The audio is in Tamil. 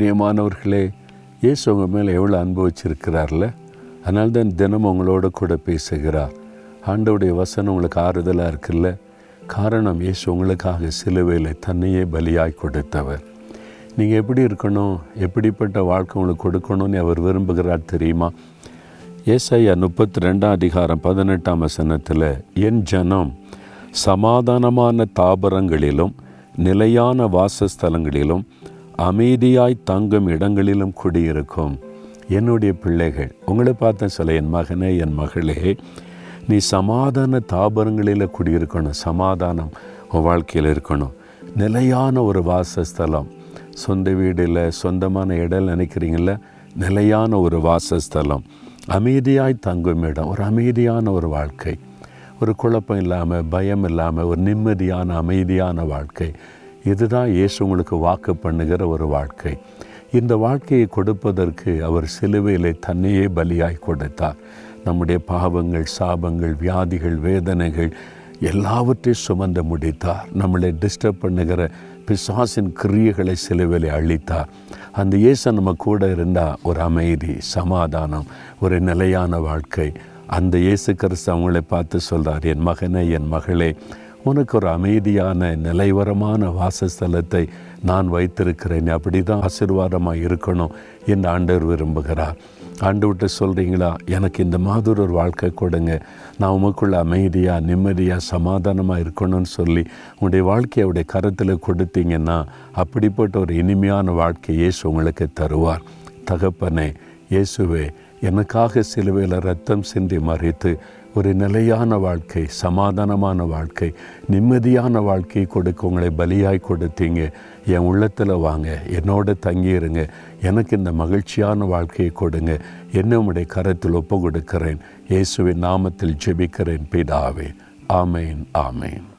பிரியமானவர்களே இயேசு உங்கள் மேலே எவ்வளோ அனுபவிச்சிருக்கிறார்ல அதனால் தான் தினம் உங்களோட கூட பேசுகிறார். ஆண்டவுடைய வசனம் உங்களுக்கு ஆறுதலாக இருக்குல்ல? காரணம் இயேசு உங்களுக்காக சிலுவையில் தன்னையே பலியாய் கொடுத்தவர். நீங்கள் எப்படி இருக்கணும்? எப்படிப்பட்ட வாழ்க்கை உங்களுக்கு கொடுக்கணும்னு அவர் விரும்புகிறார் தெரியுமா? ஏசையா முப்பத்தி ரெண்டாம் அதிகாரம் பதினெட்டாம் வசனத்தில் என் ஜனம் சமாதானமான தாபரங்களிலும் நிலையான வாசஸ்தலங்களிலும் அமைதியாய் தங்கும் இடங்களிலும் குடியிருக்கும். என்னுடைய பிள்ளைகள் உங்களை பார்த்த சொல்ல என் மகனே என் மகளே நீ சமாதான தாபரங்களில் குடியிருக்கணும் சமாதானம் உன் வாழ்க்கையில் இருக்கணும். நிலையான ஒரு வாசஸ்தலம் சொந்த வீடு இல்லை சொந்தமான இடம் நினைக்கிறீங்கள நிலையான ஒரு வாசஸ்தலம் அமைதியாய் தங்கும் இடம் ஒரு அமைதியான ஒரு வாழ்க்கை. ஒரு குழப்பம் இல்லாமல் பயம் இல்லாமல் ஒரு நிம்மதியான அமைதியான வாழ்க்கை. இதுதான் இயேசு உங்களுக்கு வாக்கு பண்ணுகிற ஒரு வாழ்க்கை. இந்த வாழ்க்கையை கொடுப்பதற்கு அவர் சிலுவையிலே தன்னையே பலியாய் கொடுத்தார். நம்முடைய பாவங்கள் சாபங்கள் வியாதிகள் வேதனைகள் எல்லாவற்றையும் சுமந்து முடித்தார். நம்மளை டிஸ்டர்ப் பண்ணுகிற பிசாசின் கிரியைகளை சிலுவையில் அழித்தார். அந்த இயேசு நம்ம கூட இருந்தால் ஒரு அமைதி சமாதானம் ஒரு நிலையான வாழ்க்கை. அந்த இயேசு கிறிஸ்து அவங்களை பார்த்து சொல்கிறார் என் மகனே என் மகளே உனக்கு ஒரு அமைதியான நிலைவரமான வாசஸ்தலத்தை நான் வைத்திருக்கிறேன். அப்படி தான் ஆசீர்வாதமாக இருக்கணும் என்று ஆண்டவர் விரும்புகிறார். ஆண்டு விட்டு சொல்கிறீங்களா எனக்கு இந்த மாதிரி ஒரு வாழ்க்கை கொடுங்க. நான் உமக்குள்ள அமைதியாக நிம்மதியாக சமாதானமாக இருக்கணும்னு சொல்லி உங்களுடைய வாழ்க்கையை அவருடைய கரத்தில் கொடுத்தீங்கன்னா அப்படிப்பட்ட ஒரு இனிமையான வாழ்க்கை இயேசு உங்களுக்கு தருவார். தகப்பனே இயேசுவே எனக்காக சிலுவையில் ரத்தம் சிந்தி மறைத்து ஒரு நிலையான வாழ்க்கை சமாதானமான வாழ்க்கை நிம்மதியான வாழ்க்கையை கொடுக்க உங்களை பலியாய் கொடுத்தீங்க. என் உள்ளத்தில் வாங்க என்னோட தங்கியிருங்க. எனக்கு இந்த மகிழ்ச்சியான வாழ்க்கையை கொடுங்க. என்ன உடைய கரத்தில் ஒப்பு கொடுக்கிறேன் இயேசுவின் நாமத்தில் ஜெபிக்கிறேன் பிதாவே. ஆமேன் ஆமேன்.